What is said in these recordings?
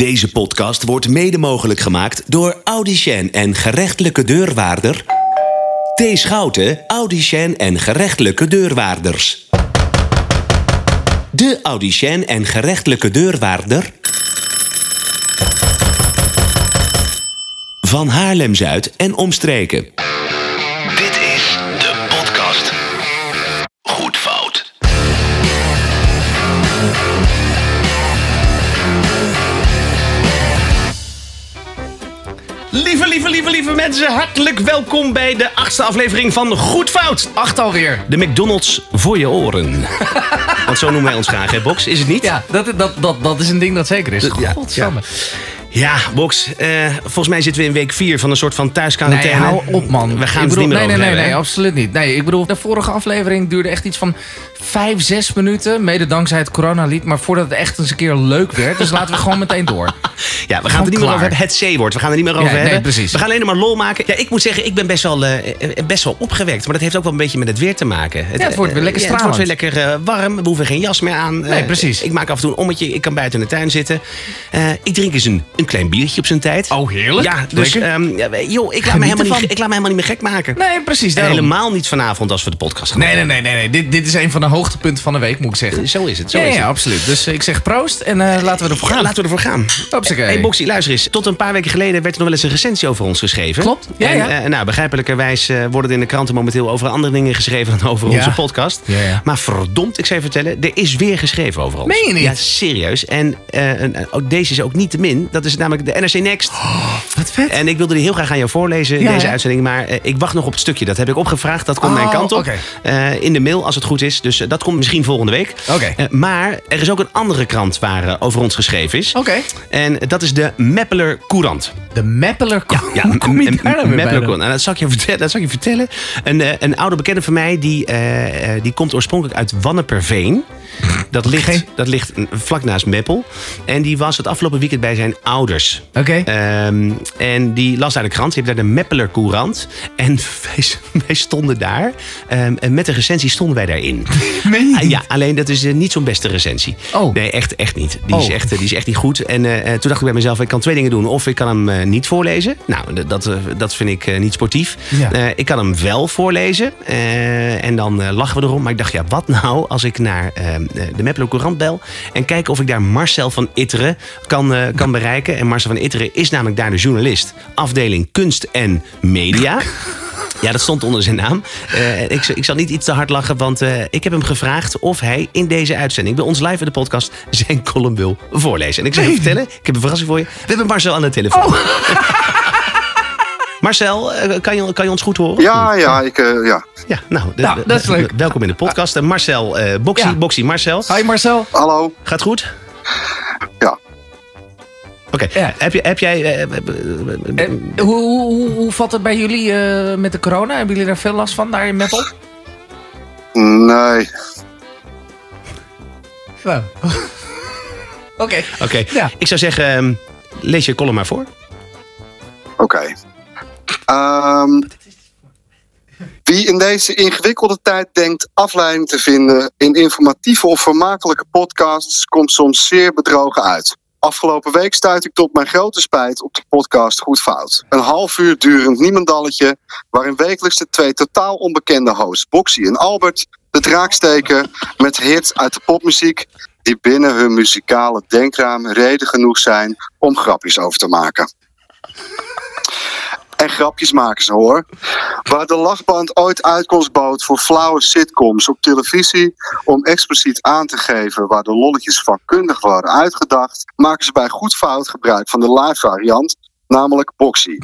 Deze podcast wordt mede mogelijk gemaakt door Audicien en gerechtelijke deurwaarder. T. Schouten, Audicien en gerechtelijke deurwaarders. De Audicien en gerechtelijke deurwaarder. Van Haarlem-Zuid en omstreken. Lieve, lieve, mensen, hartelijk welkom bij de achtste aflevering van Goed Fout. Acht alweer. De McDonald's voor je oren. Want zo noemen wij ons graag, hè, Box? Is het niet? Ja, dat, dat, dat, dat is een ding dat zeker is. Ja, Godsamme. Ja, Box. eh, volgens mij zitten we in week 4 van een soort van Nee, thuisquarantaine. hou op man. We gaan Ik het er niet meer nee, over nee, nee, hebben, nee, absoluut niet. Nee, ik bedoel, de vorige aflevering duurde echt iets van vijf, zes minuten. Mede dankzij het coronalied. Maar voordat het echt eens een keer leuk werd. Dus laten we gewoon meteen door. Ja, we gaan het er niet meer over hebben. Het C-woord. We gaan er niet meer over Ja, nee, hebben. precies. We gaan alleen maar lol maken. Ja, ik moet zeggen, ik ben best wel, eh, eh, best wel opgewekt. Maar dat heeft ook wel een beetje met het weer te maken. Ja, het wordt weer eh, lekker ja, Het wordt weer stralend. lekker eh, warm. We hoeven geen jas meer aan. Nee, Eh, precies. Ik maak af en toe een ommetje. Ik kan buiten in de tuin zitten. Eh, ik drink eens een, een klein biertje op zijn tijd. Oh, heerlijk. Ja, dus ehm, ja, joh, ik laat, me helemaal niet, ik laat me helemaal niet meer gek maken. Nee, precies. En helemaal niet vanavond als we de podcast gaan Nee, nee, nee, nee. nee. Dit, dit is een van de hoogtepunten van de week, moet ik zeggen. Zo is het, zo Ja, is ja, het. absoluut. Dus eh, ik zeg proost en eh, laten we ervoor gaan. laten we ervoor gaan. Hopsakee. Hey Boxy, luister eens. Tot een paar weken geleden werd er nog wel eens een recensie over ons geschreven. Klopt. Ja, en, ja. eh, nou, begrijpelijkerwijs eh, worden er in de kranten momenteel over andere dingen geschreven dan over onze podcast. Maar verdomd, ik zou je vertellen, er is weer geschreven over ons. Meen je niet? Ja, serieus. En en, ook deze is ook niet te min. Dat is namelijk de NRC Next. Wat vet. En ik wilde die heel graag aan jou voorlezen, Ja, deze ja. uitzending. Maar eh, ik wacht nog op het stukje. Dat heb ik opgevraagd. Dat komt Oh, mijn kant op. Eh, in de mail, als het goed is. Dus eh, dat komt misschien volgende week. Oké. Eh, maar er is ook een andere krant waar over ons geschreven is. Oké. En dat is de Meppeler Courant. De Meppeler. Ja, Hoe kom je daar nou Meppeler? Courant. Nou, dat zal ik je vertellen. Dat zal ik je vertellen. Een, een oude bekende van mij, die, die komt oorspronkelijk uit Wanneperveen. Dat ligt, dat ligt vlak naast Meppel. En die was het afgelopen weekend bij zijn ouders. Oké. Ehm, en die las daar de krant. Je hebt daar de Meppeler Courant. En wij, wij stonden daar. Ehm, en met de recensie stonden wij daarin. Je Ah, ja, alleen dat is eh, niet zo'n beste recensie. Oh. Nee, echt, echt niet. Die, is Oh. echt, eh, die is echt niet goed. En eh, toen dacht ik bij mezelf, ik kan twee dingen doen. Of ik kan hem niet voorlezen. Nou, dat, dat vind ik niet sportief. Ja. Ik kan hem wel voorlezen. en dan lachen we erom. Maar ik dacht, ja, wat nou als ik naar eh, de Meppeler Courant bel... en kijk of ik daar Marcel van Itteren kan, eh, kan bereiken. En Marcel van Itteren is namelijk daar de journalist. Afdeling Kunst en Media. Ja, dat stond onder zijn naam. Eh, ik, ik zal niet iets te hard lachen, want eh, ik heb hem gevraagd of hij in deze uitzending bij ons live in de podcast zijn column wil voorlezen. En ik zal je vertellen, ik heb een verrassing voor je. We hebben Marcel aan de telefoon. Marcel, eh, kan je, kan je ons goed horen? Ja, ja, ik, eh, ja. Ja, nou, de- Nou, dat is leuk. Welkom in de podcast. En Marcel, eh Boxy, Ja. Boxy Marcel. Hi Marcel. Hallo. Gaat goed? Ja. Oké, Ja. heb, je, heb jij... eh, eh, eh, Eh, hoe, hoe, hoe, hoe valt het bij jullie eh, met de corona? Hebben jullie daar veel last van, daar in Meppel? Nee. Nou. Oké. Oké, Ja. ik zou zeggen, ehm, lees je column maar voor. Oké. Ehm, wie in deze ingewikkelde tijd denkt afleiding te vinden in informatieve of vermakelijke podcasts, komt soms zeer bedrogen uit. Afgelopen week stuitte ik tot mijn grote spijt op de podcast Goed Fout. Een half uur durend niemendalletje, waarin wekelijks de twee totaal onbekende hosts, Boxy en Albert, de draak steken met hits uit de popmuziek die binnen hun muzikale denkraam reden genoeg zijn om grapjes over te maken. En grapjes maken ze hoor. Waar de lachband ooit uitkomst bood voor flauwe sitcoms op televisie om expliciet aan te geven waar de lolletjes vakkundig waren uitgedacht, maken ze bij goed fout gebruik van de live variant, namelijk Boxy.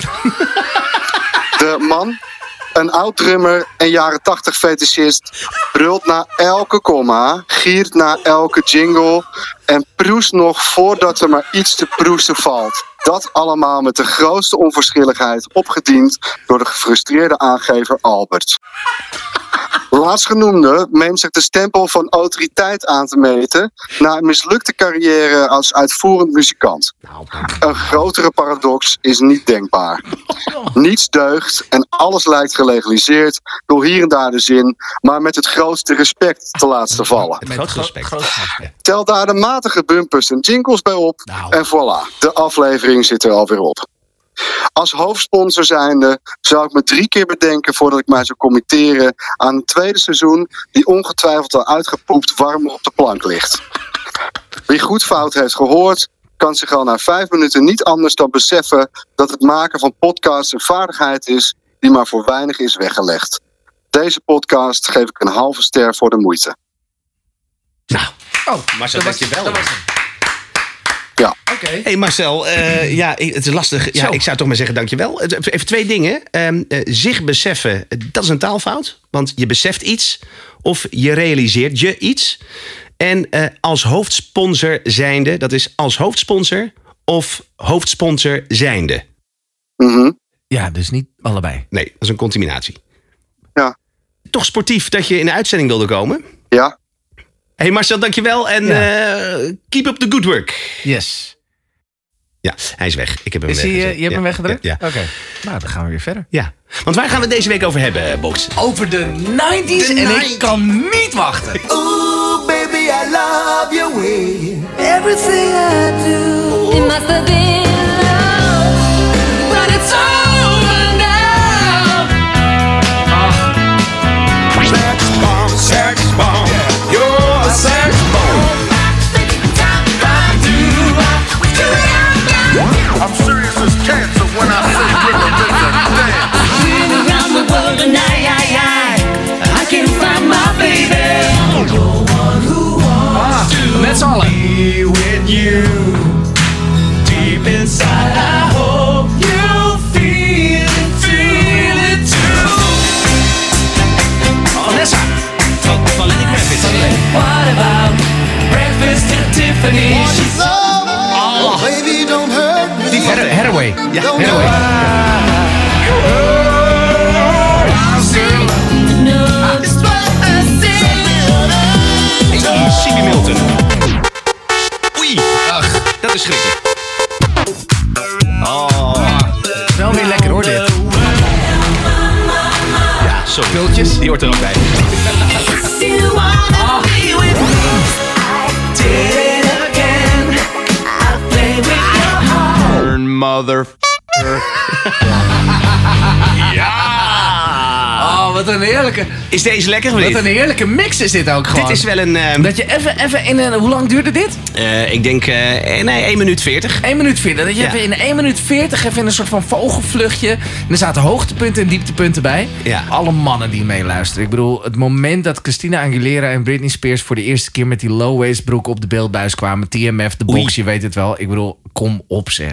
De man, een oud drummer en jaren 80 fetischist, brult na elke komma, giert na elke jingle en proest nog voordat er maar iets te proesten valt. Dat allemaal met de grootste onverschilligheid opgediend door de gefrustreerde aangever Albert. Laatstgenoemde meent zich de stempel van autoriteit aan te meten na een mislukte carrière als uitvoerend muzikant. Nou, Een grotere paradox is niet denkbaar. Niets deugt en alles lijkt gelegaliseerd door hier en daar de zin, maar met het grootste respect te laten vallen. met groot gro- respect. groot respect. Tel daar de matige bumpers en jingles bij op Nou. en voilà, de aflevering zit er alweer op. Als hoofdsponsor zijnde zou ik me drie keer bedenken voordat ik mij zou committeren aan een tweede seizoen die ongetwijfeld al uitgepoept warm op de plank ligt. Wie goed fout heeft gehoord, kan zich al na vijf minuten niet anders dan beseffen dat het maken van podcasts een vaardigheid is die maar voor weinig is weggelegd. Deze podcast geef ik een halve ster voor de moeite. Nou, Oh, Marcel, dat was- dankjewel. dat was hem. Ja. Oké. Hey Marcel, eh, ja, het is lastig. Ja, Zo. ik zou toch maar zeggen dankjewel. Eh, Even twee dingen. Ehm, eh, zich beseffen, dat is een taalfout. Want je beseft iets of je realiseert je iets. En eh, als hoofdsponsor zijnde, dat is als hoofdsponsor of hoofdsponsor zijnde. Mhm. Ja, dus niet allebei. Nee, dat is een contaminatie. Ja. Toch sportief dat je in de uitzending wilde komen. Ja, Hey Marcel, dankjewel. En Ja. eh, keep up the good work. Yes. Ja, hij is weg. Ik heb hem Is hij, eh, je hebt Ja, hem weggedrukt? Ja, ja. Oké. Nou, dan gaan we weer verder. ja. Want waar gaan we het deze week over hebben, eh, Box? Over de 90s De en 90s. ik kan niet wachten. Ooh, baby, I love your way. Everything I do. It must have been you. Deep inside, I hope you feel it, feel it too. Vanessa. Van, van Lenny Kravitz. What about breakfast at Tiffany's? Oh, baby, don't hurt me. Hathaway. Hathaway. Ja, Don't Hathaway. No, ah. it's what I said. Sibi Milton. Oei. Ach, dat is schrikkelijk. Oh. Wel weer lekker hoor dit. Ja, sorry. Pultjes. Die hoort er ook bij. You wanna Oh, wat een heerlijke, Is deze lekker of wat een heerlijke mix is dit ook gewoon. Dit is wel een... eh, Dat je even, even in een... Hoe lang duurde dit? eh, ik denk... eh, nee, 1 minuut 40. 1 minuut 40. Dat je Ja. even in 1 minuut 40 even in een soort van vogelvluchtje. En er zaten hoogtepunten en dieptepunten bij. Ja. Alle mannen die meeluisteren. Ik bedoel, het moment dat Christina Aguilera en Britney Spears voor de eerste keer met die low-waist broek op de beeldbuis kwamen. TMF, de box, Oei. je weet het wel. Ik bedoel, kom op zeg.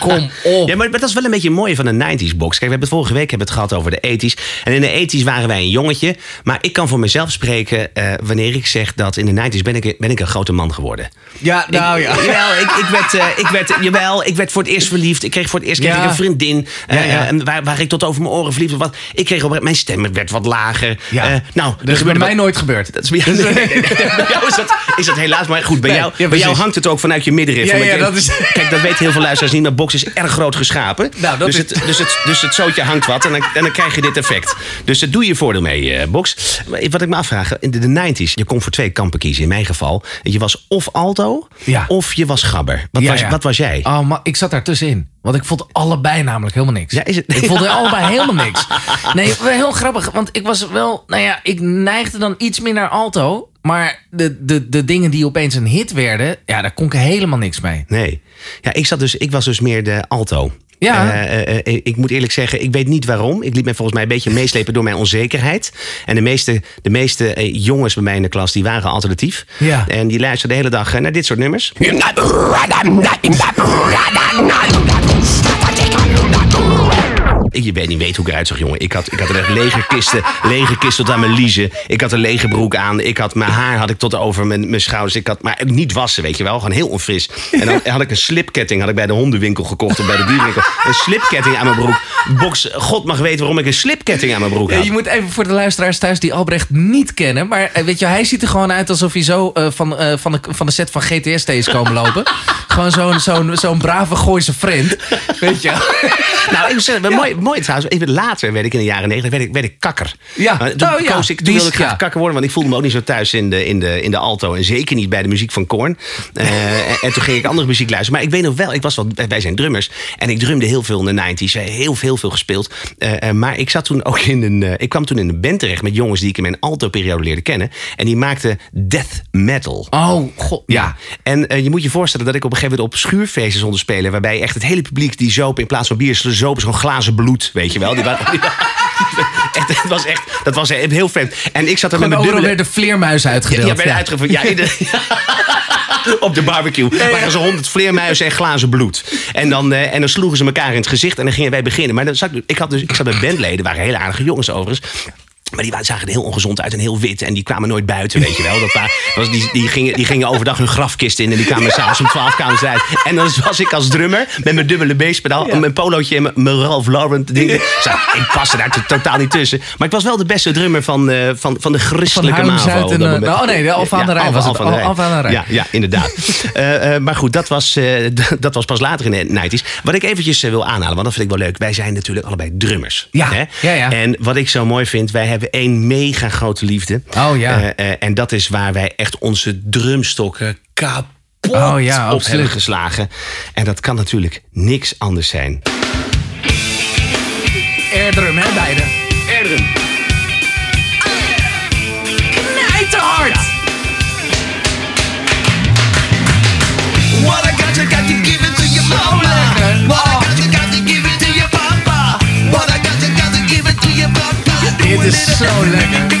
kom op. Ja, maar dat is wel een beetje het mooie van de 90s box. Kijk, we hebben het vorige week hebben het gehad over de 80s. En in de 80s waren wij een jongetje. Maar ik kan voor mezelf spreken eh, wanneer ik zeg dat in de 90s ben ik, ben ik een grote man geworden. Ja, nou ja. Ik, jawel, ik, ik, werd, eh, ik, werd, jawel, ik werd voor het eerst verliefd. Ik kreeg voor het eerst kreeg Ja. een vriendin. eh, Ja, ja. en waar, waar ik tot over mijn oren verliefd was. Ik kreeg op, mijn stem werd wat lager. Ja. Nou, Dat is bij mij nooit gebeurd. dat is bij jou, nee, nee, nee, bij jou is, dat, is dat helaas, maar goed, bij, jou, ja, bij jou hangt het ook vanuit je middenrif. Ja, ja, dat is- Kijk, dat weten heel veel luisteraars niet, maar box is erg groot geschapen. Nou, dat dus, is- het, dus, het, dus het zootje hangt wat en dan, en dan krijg je dit effect. Dus daar doe je voordeel mee, eh, box. Wat ik me afvraag, in de, de 90s, je kon voor twee kampen kiezen. In mijn geval, je was of alto, Ja. of je was gabber. Wat, Ja, was, wat was jij? Oh, maar ik zat daar tussenin. Want ik vond allebei namelijk helemaal niks. Ja, is het- Ik vond allebei helemaal niks. Nee, heel grappig. Want ik was wel... Nou ja, ik neigde dan iets meer naar alto. Maar de, de, de dingen die opeens een hit werden... Ja, daar kon ik helemaal niks mee. Nee. Ja, ik, zat dus, ik was dus meer de alto. Ja. Eh, eh, eh, ik moet eerlijk zeggen, ik weet niet waarom. Ik liet me volgens mij een beetje meeslepen door mijn onzekerheid. En de meeste, de meeste jongens bij mij in de klas, die waren alternatief. Ja. En die luisterden de hele dag naar dit soort nummers. Ik je weet niet weet hoe ik eruit zag, jongen. Ik had, ik had er echt lege kisten, lege kisten tot aan mijn liezen. Ik had een lege broek aan. Ik had mijn haar had ik tot over mijn, mijn schouders. Ik had, maar niet wassen, weet je wel. Gewoon heel onfris. En dan had ik een slipketting had ik bij de hondenwinkel gekocht of bij de dierwinkel. Een slipketting aan mijn broek. Box, God mag weten waarom ik een slipketting aan mijn broek Ja, had. je moet even voor de luisteraars thuis die Albrecht niet kennen. Maar eh, weet je, hij ziet er gewoon uit alsof hij zo eh, van, eh, van, de, van de set van GTS is komen lopen. gewoon zo'n zo'n zo'n brave Gooise vriend. Weet je? Nou, ik moet zeggen, mooi, mooi trouwens. Even later werd ik in de jaren negentig werd ik, werd ik kakker. Ja. Maar toen Oh, ja. koos ik, toen wilde ik graag ja. kakker worden, want ik voelde me ook niet zo thuis in de, in de, in de alto. En zeker niet bij de muziek van Korn. Eh, en, en toen ging ik andere muziek luisteren. Maar ik weet nog wel, ik was wel, wij zijn drummers. En ik drumde heel veel in de 90s. eh, Heel, heel veel gespeeld. Eh, maar ik zat toen ook in een. ik kwam toen in een band terecht met jongens die ik in mijn alto-periode leerde kennen. En die maakten death metal. Oh, god. Ja, en je moet je voorstellen dat ik op een gegeven moment op schuurfeesten te spelen. Waarbij echt het hele publiek die zoop in plaats van bier, zopen zo'n glazen bloed. Weet je wel? Die waren, die waren- echt, het was echt, dat was heel vreemd. En ik zat er met mijn dubbele... weer de vleermuis uitgedeeld. Ja. Ja, de- op de barbecue. waren ze honderd vleermuizen en glazen bloed. En dan, eh, en dan sloegen ze elkaar in het gezicht en dan gingen wij beginnen. Maar dan zat ik, ik, had dus, ik zat met bandleden, waren hele aardige jongens overigens. Maar die zagen er heel ongezond uit en heel wit. En die kwamen nooit buiten, weet je wel. Dat was, die, die, gingen, die gingen overdag hun grafkist in. En die kwamen s'avonds om 12 kamers uit. En dan was ik als drummer met mijn dubbele basspedaal. en Mijn polootje en mijn, Ralph Lauren ding. Zo, ik paste daar to- totaal niet tussen. Maar ik was wel de beste drummer van, eh, van, van de Van christelijke MAVO. op dat eh, oh nee, de Alphen aan de Rijn was het. Alphen aan de Rijn. Ja, ja, inderdaad. Eh, maar goed, dat was, dat was pas later in de 90s. Wat ik eventjes wil aanhalen, want dat vind ik wel leuk. Wij zijn natuurlijk allebei drummers. Ja, hè? ja, ja. En wat ik zo mooi vind, wij hebben één mega grote liefde. Oh, ja. Eh, eh, en dat is waar wij echt onze drumstokken kapot Oh, ja, op absoluut. hebben geslagen. En dat kan natuurlijk niks anders zijn. Airdrum, hè, beide. Erdrum. Knijterhard! What I got, you got to give it to your mama. What Dit is zo lekker.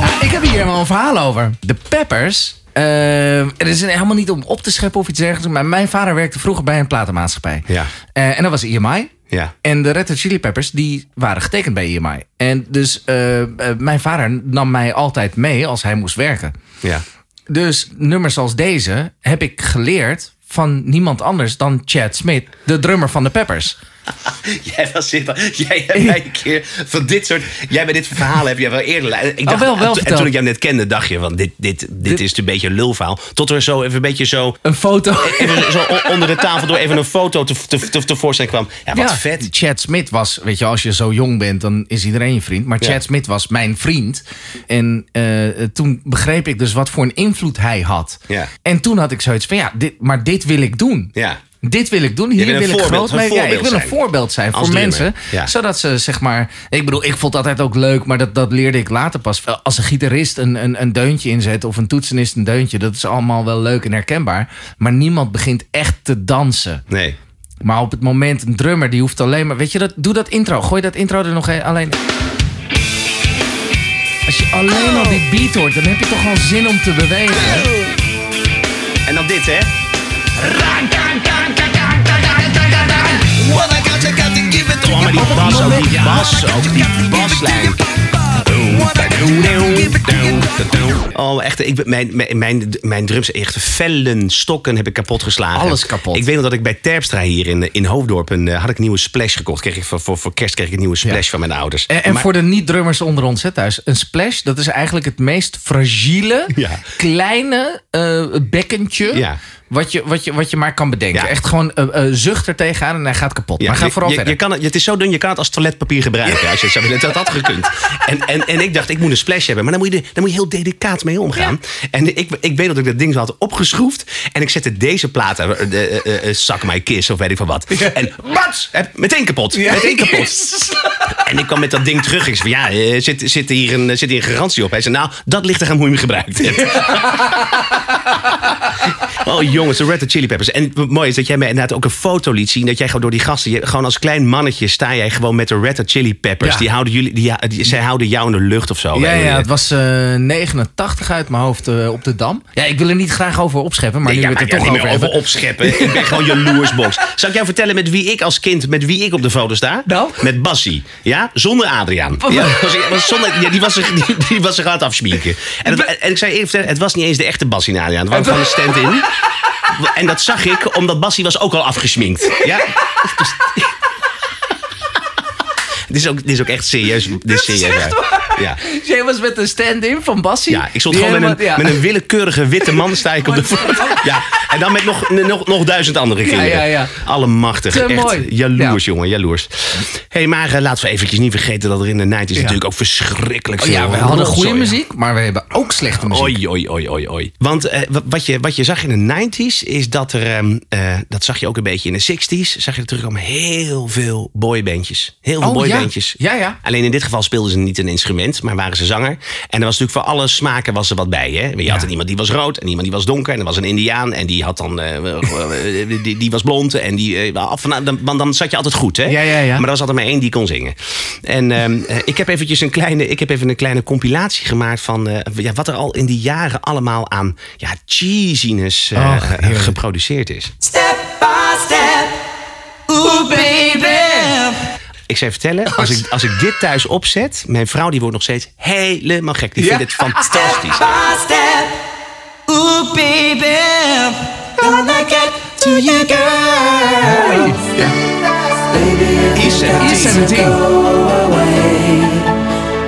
Ja, ik heb hier helemaal een verhaal over. De Peppers. eh, er is helemaal niet om op te scheppen of iets dergelijks. Maar mijn vader werkte vroeger bij een platenmaatschappij. Ja. Eh, en dat was EMI. Ja. En de Red Hot Chili Peppers, die waren getekend bij EMI. En dus eh, eh, mijn vader nam mij altijd mee als hij moest werken. Ja. Dus nummers als deze heb ik geleerd van niemand anders dan Chad Smith, de drummer van de Peppers. Jij was zit, jij hebt mij een keer van dit soort. Jij bij dit verhaal heb je wel eerder. Ik dacht, Oh, wel, wel en, toen- en verteld. toen ik jou net kende, dacht je van dit, dit, dit, is een beetje een lulverhaal. Tot er zo even een beetje zo. Een foto. Even zo o- onder de tafel door even een foto te, te, te, tevoorschijn kwam. Ja, wat Ja, vet. Chad Smith was, weet je, als je zo jong bent, dan is iedereen je vriend. Maar Ja. Chad Smith was mijn vriend. En eh, toen begreep ik dus wat voor een invloed hij had. Ja. En toen had ik zoiets van, ja, dit, maar dit wil ik doen. Ja. Dit wil ik doen. Hier wil ik groot mee. Ja, ik wil een voorbeeld zijn voor mensen. Ja. Zodat ze zeg maar. Ik bedoel, ik vond het altijd ook leuk, maar dat, dat leerde ik later pas. Als een gitarist een, een, een deuntje inzet of een toetsenist een deuntje, dat is allemaal wel leuk en herkenbaar. Maar niemand begint echt te dansen. Nee. Maar op het moment, een drummer die hoeft alleen maar. Weet je, dat, doe dat intro. Gooi dat intro er nog een, alleen. Als je alleen al die beat hoort, dan heb je toch al zin om te bewegen. En dan dit, hè? What I got, you got to give it to Oh, maar die bas, ook die bas, ook die baslijn. Oh, echt. Ik, mijn, mijn, mijn, mijn drums, echt vellen, stokken heb ik kapot geslagen. Alles kapot. Ik weet nog dat ik bij Terpstra hier in, in Hoofddorp een, eh, had ik een nieuwe splash gekocht. Kreeg ik voor, voor, voor kerst kreeg ik een nieuwe splash van mijn ouders. En, en Maar- voor de niet-drummers onder ons hè, thuis, een splash, dat is eigenlijk het meest fragiele, Ja. kleine eh, bekkentje. Ja. Wat je, wat, je, wat je maar kan bedenken. Ja. Echt gewoon eh, zucht er tegenaan en hij gaat kapot. Ja, maar ga vooral je, verder. Je kan het, het is zo dun, je kan het als toiletpapier gebruiken. Als je het zou willen. Dat had gekund. En, en, en ik dacht, ik moet een splash hebben. Maar dan moet je, dan moet je heel delicaat mee omgaan. En ik, ik weet dat ik dat ding zo had opgeschroefd. En ik zette deze plaat, eh, Suck My Kiss of weet ik van wat. En bats, meteen kapot. Meteen kapot. En ik kwam met dat ding terug. Ik zei van, ja, eh, zit, zit, hier een, zit hier een garantie op? Hij zei, nou, dat ligt er aan hoe je hem gebruikt hebt. Oh jongens, de Red Hot Chili Peppers. En het mooie is dat jij mij inderdaad ook een foto liet zien. Dat jij gewoon door die gasten, je, gewoon als klein mannetje sta jij gewoon met de Red Hot Chili Peppers. Ja. Die houden jullie, die, die- zij houden jou in de lucht of zo. Ja, ja, het was eh 89 uit mijn hoofd eh, op de Dam. Ja, ik wil er niet graag over opscheppen, maar Nee, nu ja, het maar er ja, toch niet over over hebben. opscheppen. Ik ben gewoon jaloersbox. Zal ik jou vertellen met wie ik als kind, met wie ik op de foto sta? Nou? Met Bassie. Ja, zonder Adriaan. Ja, was, was zonder, ja, die, was zich, die, die was zich aan het. En, het- en ik zei even, het was niet eens de echte Bassie en Adriaan. Het was gewoon een stand-in. En dat zag ik, omdat Bassie was ook al afgesminkt. Ja? Dus- Dit is, ook, dit is ook echt serieus. Dit is serieus waar. Ja. Jij was met een stand-in van Bassie. Ja, ik stond gewoon met een, ja. met een willekeurige witte man sta ik op de foto. Ja, en dan met nog, nog, nog duizend andere kinderen. ja, ja. Allemachtig. Te Echt mooi. jaloers, jongen, jaloers. hey, maar eh, laten we eventjes niet vergeten dat er in de 90's natuurlijk ook verschrikkelijk Oh veel ja, we hadden goede muziek, maar we hebben ook slechte muziek. Oei, oei, oei, oei, oei. Want eh, wa- wat, je, wat je zag in de 90s is dat er, ehm, eh, dat zag je ook een beetje in de 60s, zag je er terugkomen heel veel boybandjes. Heel veel Oh, ja. Ja, ja. Alleen in dit geval speelden ze niet een instrument, maar waren ze zanger. En er was natuurlijk voor alle smaken was er wat bij. Hè? Je had iemand die was rood en iemand die was donker. En er was een indiaan en die, had dan, eh, eh, die, die was blond. En die, eh, van, dan, want dan zat je altijd goed. Hè? Ja, ja, ja. Maar er was altijd maar één die kon zingen. En ehm, eh, ik heb eventjes een kleine, ik heb even een kleine compilatie gemaakt van eh, ja, wat er al in die jaren allemaal aan ja, cheesiness geproduceerd is. Step by step. Ooh, baby. Ik zou je vertellen, als ik, als ik dit thuis opzet, mijn vrouw die wordt nog steeds helemaal gek. Die Ja. vindt het fantastisch. By step. Ooh, baby. Gonna get to you, girl. E17.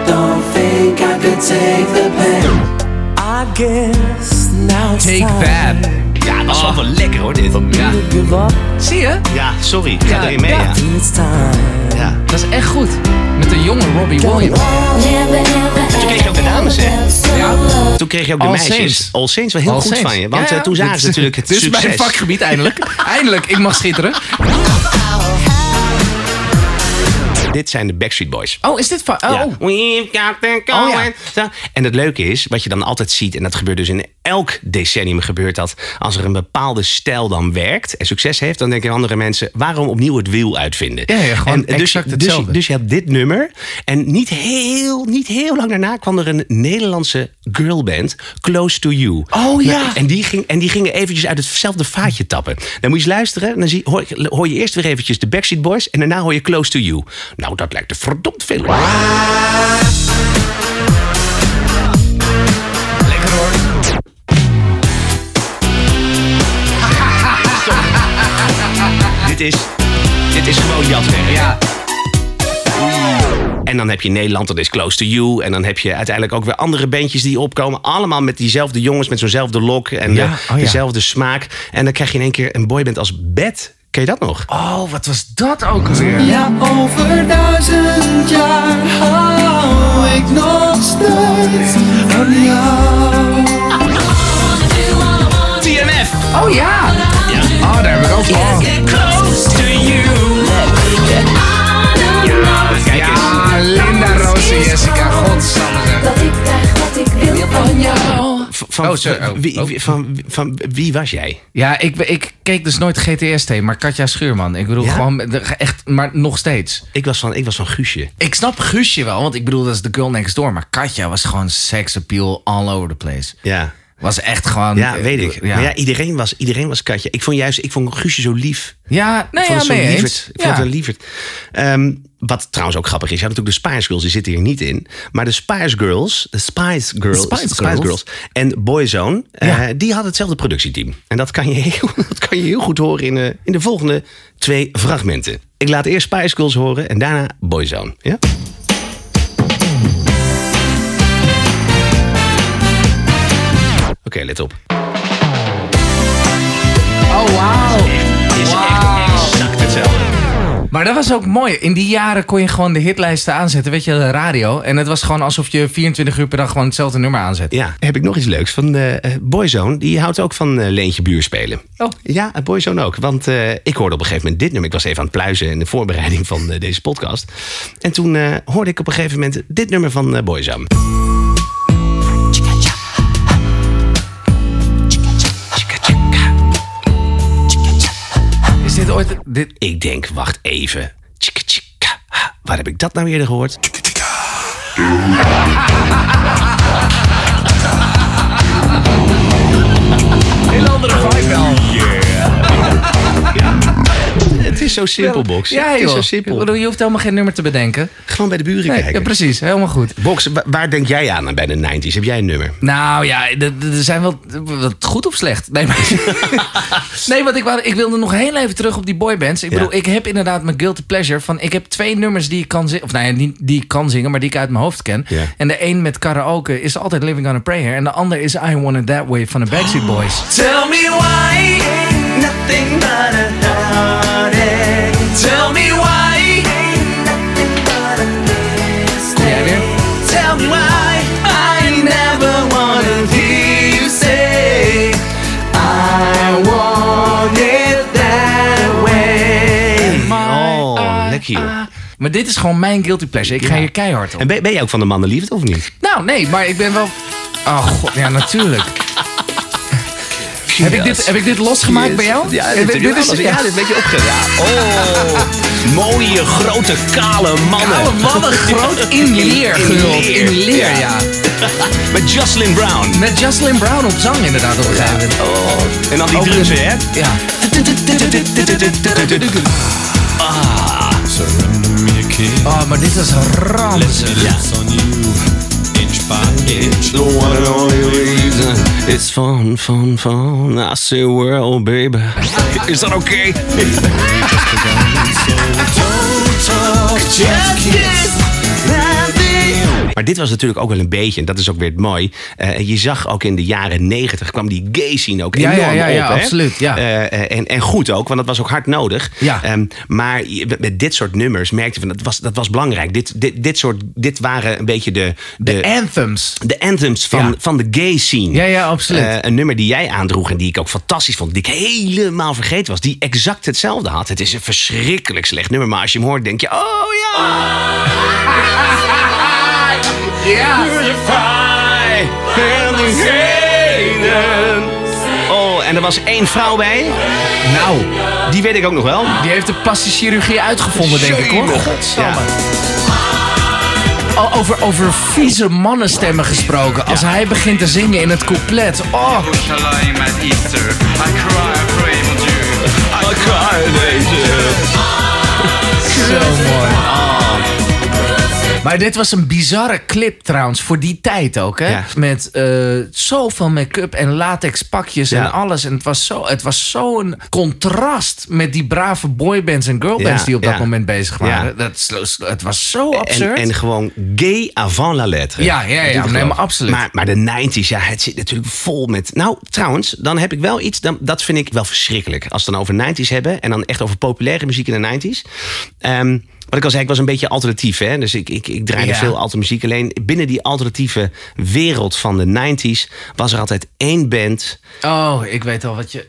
Don't think I could take the pain. I guess now it's Take time that. Was wel wel lekker hoor, dit. Ja. Zie je? Ja, sorry. Ik ga Ja, erin mee, ja. ja. Dat is echt goed. Met de jonge Robbie Williams. Toen kreeg je ook de dames, hè? Ja. Toen kreeg je ook de All meisjes. Saints. All Saints, wel heel All goed Saints. van je. Want Ja, ja. eh, toen zagen ze natuurlijk het Dit is succes. mijn vakgebied eindelijk. eindelijk, ik mag schitteren. Dit zijn de Backstreet Boys. Oh, is dit van... Oh, Ja. We've got the Oh, ja. En het leuke is, wat je dan altijd ziet, en dat gebeurt dus in elk decennium gebeurt dat, als er een bepaalde stijl dan werkt en succes heeft, dan denken andere mensen, waarom opnieuw het wiel uitvinden? Ja, ja, gewoon en dus, exact dus, hetzelfde. dus je had dit nummer en niet heel, niet heel lang daarna kwam er een Nederlandse girlband, Close to You. Oh, ja. Nou, en, die ging, en die gingen eventjes uit hetzelfde vaatje tappen. Dan moet je eens luisteren, dan zie, hoor, hoor je eerst weer eventjes de Backstreet Boys en daarna hoor je Close to You. Nou, dat lijkt er verdomd veel op. is, dit is gewoon jatwerk. Ja. En dan heb je Nederland, dat is Close to You. En dan heb je uiteindelijk ook weer andere bandjes die opkomen. Allemaal met diezelfde jongens, met zo'nzelfde lok en Ja, de- oh ja. dezelfde smaak. En dan krijg je in één keer een boyband als Bed. Ken je dat nog? Oh, wat was dat ook alweer? Ja, over duizend jaar hou ik nog steeds van jou. TMF! Oh ja. Oh, daar heb ik ook van. Ja, Linda, Roos en Jessica. Godsamme. zeg. Dat ik krijg wat ik wil van Van, Oh, sorry. Oh, wie, oh. wie- van, van wie was jij? Ja, ik, ik keek dus nooit GTST, maar Katja Schuurman. Ik bedoel Ja? gewoon, echt, maar nog steeds. Ik was van, ik was van Guusje. Ik snap Guusje wel, want ik bedoel, dat is de girl next door. Maar Katja was gewoon sex appeal all over the place. Ja, Was echt gewoon... ja eh, weet ik. Ja, Maar ja, iedereen was, iedereen was Katja. Ik vond juist, ik vond Guusje zo lief. ja nee, Ik vond ja, het zo lieverd. Ik vond Ja. het een lieverd. Ehm, wat trouwens ook grappig is, je had natuurlijk de Spice Girls, die zitten hier niet in. Maar de Spice Girls, de Spice Girls, Spice Spice Girls. Girls en Boyzone, eh, Ja. die hadden hetzelfde productieteam. En dat kan je heel, dat kan je heel goed horen in, eh, in de volgende twee fragmenten. Ik laat eerst Spice Girls horen en daarna Boyzone. Ja? Oké, let op. Oh, wauw. Is echt exact hetzelfde. Maar dat was ook mooi. In die jaren kon je gewoon de hitlijsten aanzetten, weet je, de radio. En het was gewoon alsof je 24 uur per dag gewoon hetzelfde nummer aanzet. Ja, heb ik nog iets leuks. Van eh, eh, Boyzone, die houdt ook van eh, Leentje Buur spelen. Oh. Ja, Boyzone ook. Want ik hoorde op een gegeven moment dit nummer. Ik was even aan het pluizen in de voorbereiding van deze podcast. En toen hoorde ik op een gegeven moment dit nummer van eh, Ooit... Dit, Ik denk, wacht even. Tjika, tjika. Waar heb ik dat nou eerder gehoord? Heel andere vibe wel. Is zo simpel, Box. Ja, het is joh. zo Ik simpel. bedoel, je hoeft helemaal geen nummer te bedenken. Gewoon bij de buren Nee, kijken. ja, precies. Helemaal goed. Box, wa- waar denk jij aan bij de 90s? Heb jij een nummer? Nou ja, er zijn wel wat goed of slecht. Nee, maar, nee want ik, ik wilde nog heel even terug op die boybands. Ik Ja. bedoel, ik heb inderdaad mijn guilty pleasure van... Ik heb twee nummers die ik kan zingen. Of nou ja, niet die ik kan zingen, maar die ik uit mijn hoofd ken. Ja. En de een met karaoke is altijd Living on a Prayer. En de ander is I Want It That Way van de Backstreet Boys. Tell me why nothing but a. Tell me why? Tell me why I never wanna hear you say I want it that way. Oh, lekker joh. Maar dit is gewoon mijn guilty pleasure. Ik ga hier keihard op. En ben, ben jij ook van de mannenliefde of niet? Nou, nee, maar ik ben wel... Oh, god, ja, natuurlijk. Heb ik, dit, heb ik dit losgemaakt bij jou? Ja, dit, ik- dit dit is, ja, dit is een beetje opge... Ja. Oh, mooie, grote, kale mannen. Alle mannen groot in leer gehuld. In leer, Ja. ja. Met Jocelyn Brown. Met Jocelyn Brown op zang inderdaad op een gegeven moment. Oh. En dan die Ook drums, een- hè? Ja. Oh, maar dit is ranzig. It's the one and only reason. It's fun, fun, fun. I say, well, baby. Is dat oké? Maar dit was natuurlijk ook wel een beetje, en dat is ook weer het mooi. eh, je zag ook in de jaren negentig kwam die gay scene ook Ja, enorm ja, ja, ja, op. hè? absoluut, ja. Eh, eh, en, en goed ook, want dat was ook hard nodig. Ja. Ehm, maar met- met dit soort nummers merkte je van dat was, dat was belangrijk. Dit, dit, dit, soort, dit waren een beetje de, de, De anthems. de anthems van, Ja. van de gay scene. Ja, ja, absoluut. Eh, een nummer die jij aandroeg en die ik ook fantastisch vond. Die ik helemaal vergeten was. Die exact hetzelfde had. Het is een verschrikkelijk slecht nummer. Maar als je hem hoort denk je... Oh ja! Ja. Oh, en er was één vrouw bij. Nou, Die weet ik ook nog wel. die heeft de plastische chirurgie uitgevonden, denk ik hoor. Godsamme. Ja. Al over, over vieze mannenstemmen gesproken. Als hij begint te zingen in het couplet. Oh, zo mooi. Maar dit was een bizarre clip trouwens, voor die tijd ook. Hè? Ja. Met eh, zoveel make-up en latex pakjes Ja. en alles. En het was zo- het was zo'n contrast met die brave boybands en girlbands die op dat moment bezig waren. Dat, het was zo absurd. en gewoon gay avant la lettre. Ja, ja, ja. Nee, maar absoluut. Maar, maar de 90s, ja, het zit natuurlijk vol met... Nou, trouwens, dan heb ik wel iets... Dan, dat vind ik wel verschrikkelijk. Als we het dan over 90s hebben... en dan echt over populaire muziek in de 90s. Ehm, wat ik al zei, ik was een beetje alternatief. Hè? Dus ik, ik, ik draaide Ja. veel alternatieve muziek. Alleen binnen die alternatieve wereld van de 90s... was er altijd één band, Oh, ik weet al wat je...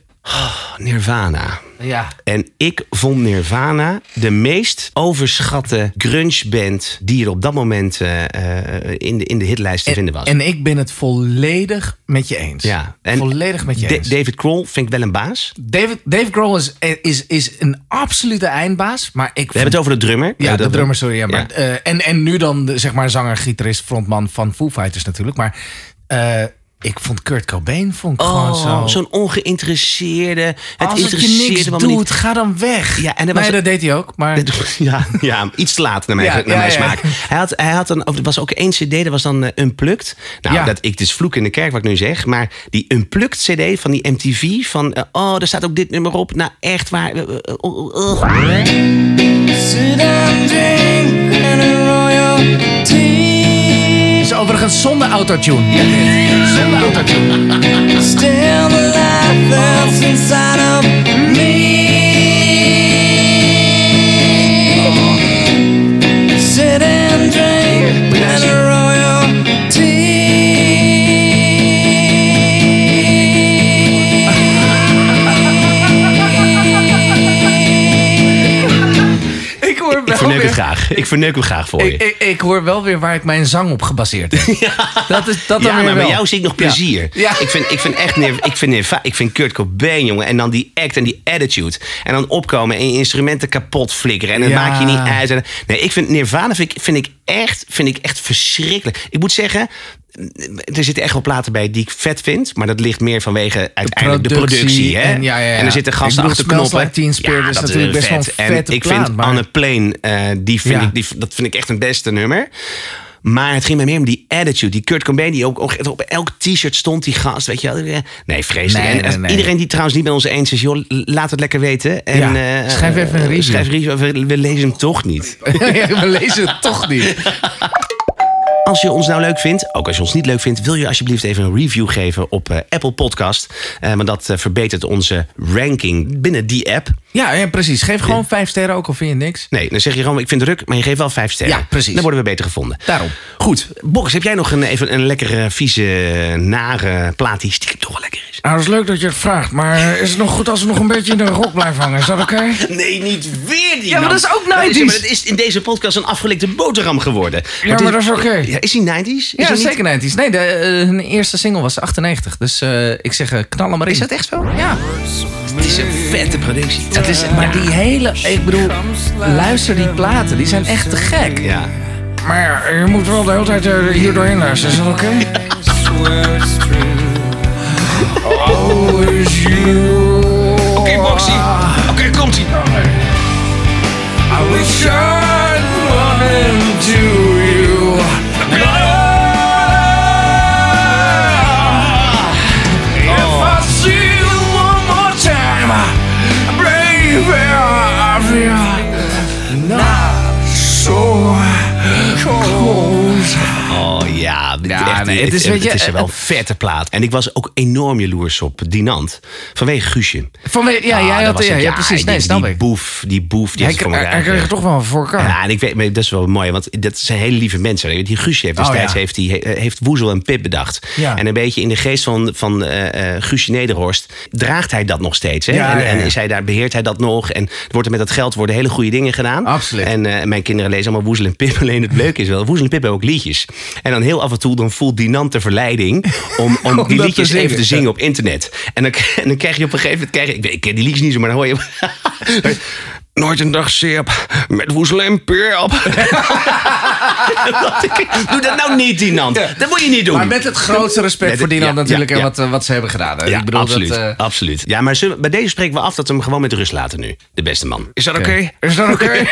Nirvana. Ja. En ik vond Nirvana de meest overschatte grunge-band... die er op dat moment eh, eh, in, de, in de hitlijst te vinden was. En ik ben het volledig met je eens. Ja, en volledig met je Da- eens. David Kroll vind ik wel een baas. Dave, Dave Grohl is, is, is een absolute eindbaas. Maar ik We hebben het over de drummer. Ja, de drummer, sorry. Ja, maar, Ja. eh, en, en nu dan, de, zeg maar, zanger, gitarist, frontman van Foo Fighters natuurlijk. Maar ik vond Kurt Cobain vond ik gewoon Oh, zo... zo'n ongeïnteresseerde. Het Als het je interesseerde niks doet, niet. ga dan weg. Ja, en er nee, dat deed hij ook. Maar Ja, ja, iets te laat naar mijn, Ja, naar ja, mijn ja. smaak. Hij had, hij had een, er was ook één cd, dat was dan Unplugged. Nou, Ja. dat, ik, het is vloek in de kerk wat ik nu zeg. Maar die Unplugged cd van die MTV. Van, eh, oh, er staat ook dit nummer op. Nou, echt waar. eh, oh, oh, overigens zonder autotune. Ja, zonder autotune. Still the life inside of het graag. Ik verneuk hem graag voor je. Ik, ik, hoor wel weer waar ik mijn zang op gebaseerd heb. Dat is dat dan ja, weer maar bij jou zie ik nog plezier. Ja. Ik, vind, ik vind echt neer, ik vind, Nirva- ik vind Kurt Cobain, jongen. En dan die act en die attitude. En dan opkomen en je instrumenten kapot flikkeren. En dat Ja. maak je niet uit. Nee, ik vind Nirvana vind ik, vind ik, echt, vind ik echt verschrikkelijk. Ik moet zeggen, er zitten echt wel platen bij die ik vet vind. Maar dat ligt meer vanwege uiteindelijk de productie. productie hè? en ja, ja, ja. En er zitten gasten achter knoppen. Like Teen Spirit is natuurlijk best wel een En ik plaat, vind maar- On a Plane, eh, die vind ik, die, dat vind ik echt een beste nummer. Maar het ging mij meer om die attitude. Die Kurt Cobain die ook, ook op elk t-shirt stond, die gast. Weet je wel. Nee, vreselijk. Nee, en nee, nee. iedereen die trouwens niet met ons eens is, joh, laat het lekker weten. En, Ja, eh, schrijf even een eh, review. Schrijf een review. We, lezen hem toch niet. We lezen het toch niet. Als je ons nou leuk vindt, ook als je ons niet leuk vindt, wil je alsjeblieft even een review geven op eh, Apple Podcast. Eh, want dat eh, verbetert onze ranking binnen die app. Ja, ja, precies. Geef gewoon vijf sterren, ook al vind je niks. Nee, dan zeg je gewoon, ik vind het druk, maar je geeft wel vijf sterren. Ja, precies. Dan worden we beter gevonden. Daarom. Goed, Box, heb jij nog een, even een lekkere, vieze, nare plaat die stiekem toch wel lekker is? Nou, dat is leuk dat je het vraagt, maar is het nog goed als we nog een beetje in de rock blijven hangen? Is dat oké? Nee, niet weer die Ja, maar dat is ook Maar 90s. maar het is in deze podcast een afgelikte boterham geworden. Ja, maar dat is oké. Ja, is die 90s? Is Ja, dat niet- zeker 90s. Nee, de, eh, hun eerste single was 98. Dus eh, ik zeg, eh, knal hem maar in. Is dat echt zo? Ja. Het is een vette productie. Het is, maar die hele... Ik bedoel, luister die platen. Die zijn echt te gek. Ja. Maar ja, je moet wel de hele tijd hier doorheen luisteren. Is dat oké? Always you. Oké, Boxy. Oké, komt ie. I wish I'd run into you. If I oh. see you one more time, baby, I feel not so cold. Ja, dit Ja, echt, nee, het het, is, het, weet je, is wel een het- vette plaat. En ik was ook enorm jaloers op Dinant. Vanwege Guusje. Vanwege, ja, Ah, jij had, ja, het, ja, precies. Nee, die, snap die ik. boef, die boef, die Hij, voor hij, kreeg het gekregen. toch wel voor elkaar. Ja, en ik weet, maar dat is wel mooi, want dat zijn hele lieve mensen. Die Guusje heeft Oh, destijds heeft, die, heeft Woezel en Pip bedacht. Ja. En een beetje in de geest van, van eh, eh, Guusje Nederhorst draagt hij dat nog steeds. Hè? Ja, en, en is hij daar, beheert hij dat nog? En wordt er met dat geld worden hele goede dingen gedaan. Absoluut. En eh, mijn kinderen lezen allemaal Woezel en Pip. Alleen het leuke is wel, Woezel en Pip hebben ook liedjes. En dan heel af en toe dan voelt Dinant de verleiding om, om, Om die liedjes te even te zingen op internet. En dan, en dan krijg je op een gegeven moment, krijg je, ik, weet- ik ken die liedjes niet zo, maar dan hoor je... Nooit een dag seerp met pip. Doe dat nou niet, Dinant. Dat moet je niet doen. Maar met het grootste respect Met voor Dinant ja, natuurlijk ja, en wat, eh, wat ze hebben gedaan. Ja, ik bedoel absoluut, Dat, eh, absoluut. Ja, maar zullen, bij deze spreken we af dat we hem gewoon met rust laten nu. De beste man. Is dat oké? Is dat oké?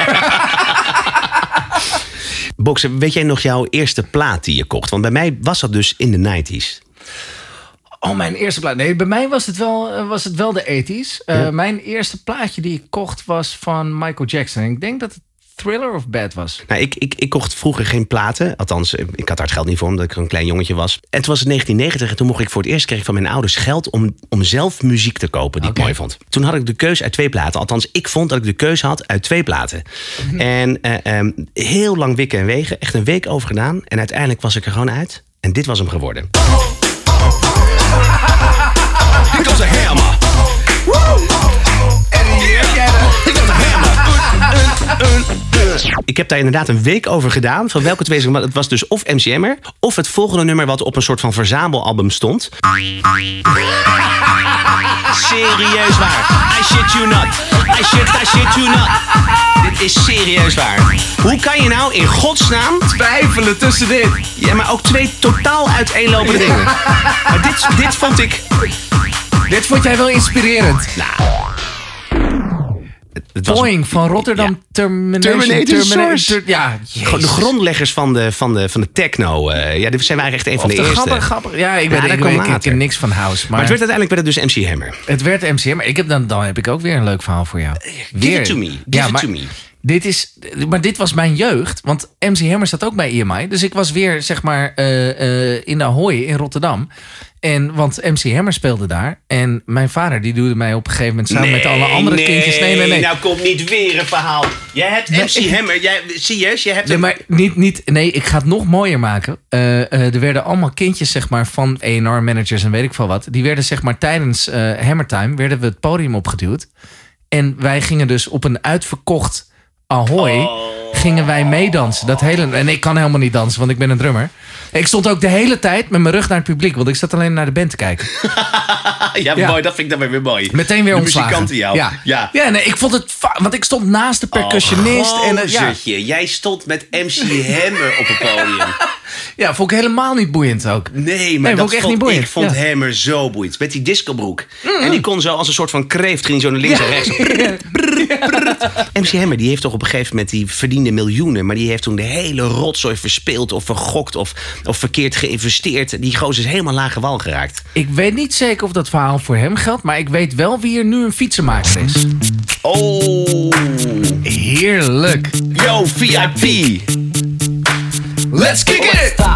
Boksen, weet jij nog jouw eerste plaat die je kocht? Want bij mij was dat dus in de 90s. Oh, mijn eerste plaat. Nee, bij mij was het wel, eh, was het wel de 80s. Eh, Mijn eerste plaatje die ik kocht was van Michael Jackson. Ik denk dat het Thriller of Bad was. Nou, ik, ik, ik kocht vroeger geen platen. Althans, eh, ik had daar het geld niet voor, omdat ik een klein jongetje was. En toen was het 1990 en toen mocht ik voor het eerst kreeg van mijn ouders geld om, om zelf muziek te kopen die ik mooi vond. Toen had ik de keuze uit twee platen. Althans, ik vond dat ik de keuze had uit twee platen. En eh, ehm, heel lang wikken en wegen, echt een week over gedaan. En uiteindelijk was ik er gewoon uit. En dit was hem geworden. Hier komt de hammer. Ik heb daar inderdaad een week over gedaan. Van welke twee maar Het was dus of MCM'er... of het volgende nummer wat op een soort van verzamelalbum stond. Serieus waar. I shit you not. I shit, I shit you not. Dit is serieus waar. Hoe kan je nou in godsnaam... Twijfelen tussen dit. Ja, maar ook twee totaal uiteenlopende dingen. Maar dit, dit vond ik... Dit vond jij wel inspirerend. Het was Boeing van Rotterdam Ja. Termination. Terminator Source. Ter- ja, de grondleggers van de, van de, van de techno. eh, ja, dit- zij waren echt een van de, de eerste. grappig, grappig. Ja, ik, Ja, weet, dat ik, ik, ik later. ken niks van house. Maar, Maar het werd uiteindelijk werd het dus MC Hammer. het werd MCM. Maar ik heb dan, dan heb ik ook weer een leuk verhaal voor jou. Weer. it to me. Give ja, it maar to me. Dit is, maar dit was mijn jeugd. Want MC Hammer zat ook bij EMI. Dus ik was weer, zeg maar, eh, eh, in de Ahoy in Rotterdam. En, want MC Hammer speelde daar. En mijn vader die duwde mij op een gegeven moment samen met alle andere kindjes. Nee, nee, nee. Nou komt niet weer een verhaal. Jij hebt MC Hammer. Jij, serieus? Jij hebt Nee, een- maar niet, niet, nee, ik ga het nog mooier maken. Eh, er werden allemaal kindjes zeg maar, van A&R-managers en weet ik veel wat. Die werden zeg maar, tijdens Hammertime werden we het podium opgeduwd. En wij gingen dus op een uitverkocht Ahoy Oh. gingen wij meedansen. Dat hele, en ik kan helemaal niet dansen, want ik ben een drummer. Ik stond ook de hele tijd met mijn rug naar het publiek, want ik zat alleen naar de band te kijken. ja, Ja. mooi. Dat vind ik dan weer mooi. Meteen weer de ontslagen. muzikant in jou. Ja. ja. ja, nee, ik vond het... Want ik stond naast de percussionist. Oh, en, eh, ja. Jij stond met MC Hammer op het podium. ja, vond ik helemaal niet boeiend ook. Nee, maar Nee, dat vond ik vond, niet boeiend. ik vond Ja. Mm. Hammer zo boeiend. Met die discobroek. En die kon zo als een soort van kreeft, ging zo naar links en rechts. MC Hammer die heeft toch op een gegeven moment, die verdiende miljoenen, maar die heeft toen de hele rotzooi verspeeld of vergokt of, of verkeerd geïnvesteerd. Die gozer is helemaal lage wal geraakt. Ik weet niet zeker of dat verhaal voor hem geldt, maar ik weet wel wie er nu een fietsenmaker is. Oh, Heerlijk. yo, VIP. Let's kick it!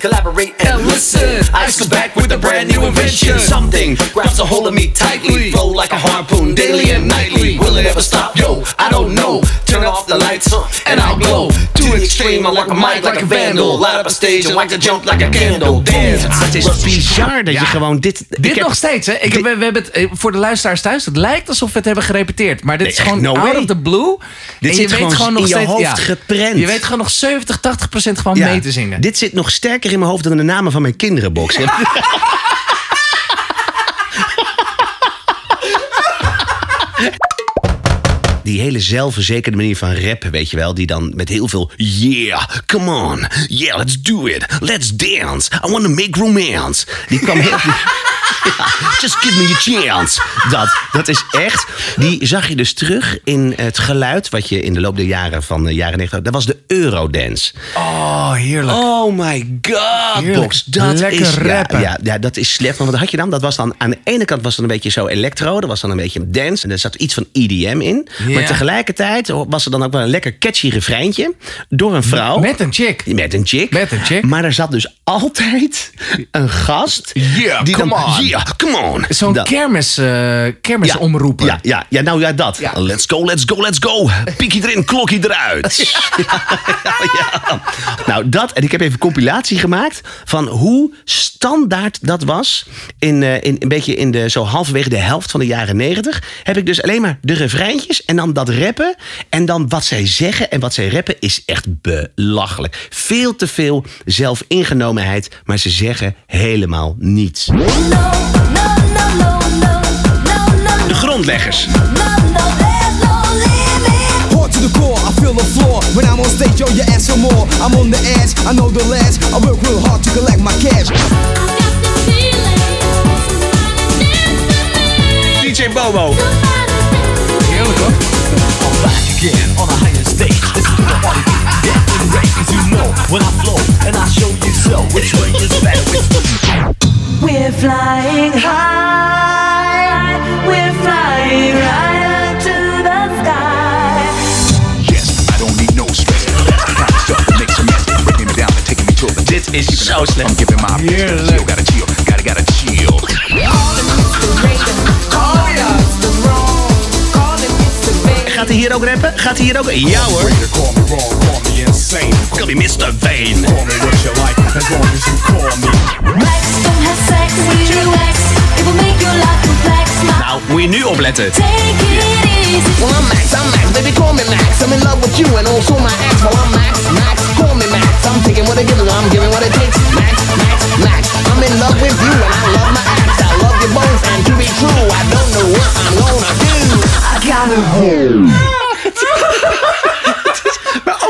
Collaborate and listen. I Ice is back with a brand new invention. Something grabs a hold of me tightly. Flow like a harpoon daily and nightly. Will it ever stop? Yo, I don't know. Turn off the lights and I'll glow. To extreme, I work a mic like a vandal. Light up a stage and like to jump like a candle. Dance. Het is bizar dat je gewoon dit... Dit nog steeds, hè? Ik, we, hebben het, eh, voor de luisteraars thuis, het lijkt alsof we het hebben gerepeteerd. Maar dit is gewoon out of the blue. Dit zit gewoon in je hoofd geprent. Je weet gewoon nog 70, 80 procent gewoon Ja, mee te zingen. Dit zit nog sterker in mijn hoofd dan de namen van mijn kinderenbox. Die hele zelfverzekerde manier van rappen, weet je wel, die dan met heel veel yeah, come on, yeah, let's do it, let's dance, I want to make romance. Die kwam heel. Just give me a chance. Dat, dat is echt. Die zag je dus terug in het geluid wat je in de loop der jaren van de jaren 90. Dat was de Eurodance. Oh, heerlijk. Oh my god, Heerlijk. Box. Dat Lekker is, rappen. Ja, ja, dat is slecht. Want wat had je dan? Dat was dan aan de ene kant was het een beetje zo electro. Er was dan een beetje dance. En er zat iets van EDM in. Maar tegelijkertijd was er dan ook wel een lekker catchy refreintje. Door een vrouw. Met een chick. Met een chick. Met een chick. Maar er zat dus altijd een gast. Yeah, die come dan, on. Yeah, come on. Zo'n Dat- kermis, eh kermisomroeper. ja, ja, ja, nou ja, dat. Ja. Let's go, let's go, let's go. Piekie erin, klokkie eruit. Ja, ja. Nou, dat. En ik heb even een compilatie gemaakt van hoe standaard dat was. In, eh, in een beetje in de zo halverwege de helft van de jaren negentig. Heb ik dus alleen maar de refreintjes en dan dat rappen. En dan wat zij zeggen en wat zij rappen is echt belachelijk. Veel te veel zelfingenomenheid, maar ze zeggen helemaal niets. Floor. When I'm on stage, yo, you ask for more. I'm on the edge, I know the ledge. I work real hard to collect my cash. DJ Bobo. Heerlijk hoor. again on a higher stage. This is the party beat. Dance and rage, you know when I flow and I show you so. Which way is better? We're flying high, Dit is zo slecht. I'm giving my chill, gotta chill, gotta gotta chill. Gaat hij hier ook rappen? Gaat hij hier ook? Ja hoor. Call me Mr. Vane. Call me what you like, as long as you call me. Don't have sex ex. It will make your life complex. Now Nou, moet je nu opletten. take it easy. Well, I'm Max, I'm Max, baby, call me Max. I'm in love with you and also my ex. Well, I'm Max, Max, call me Max. I'm taking what I give, and I'm giving what it takes. Max, Max, Max. I'm in love with you and I love my ex. I love you both, and to be true, I don't know what I'm gonna do. I gotta Maar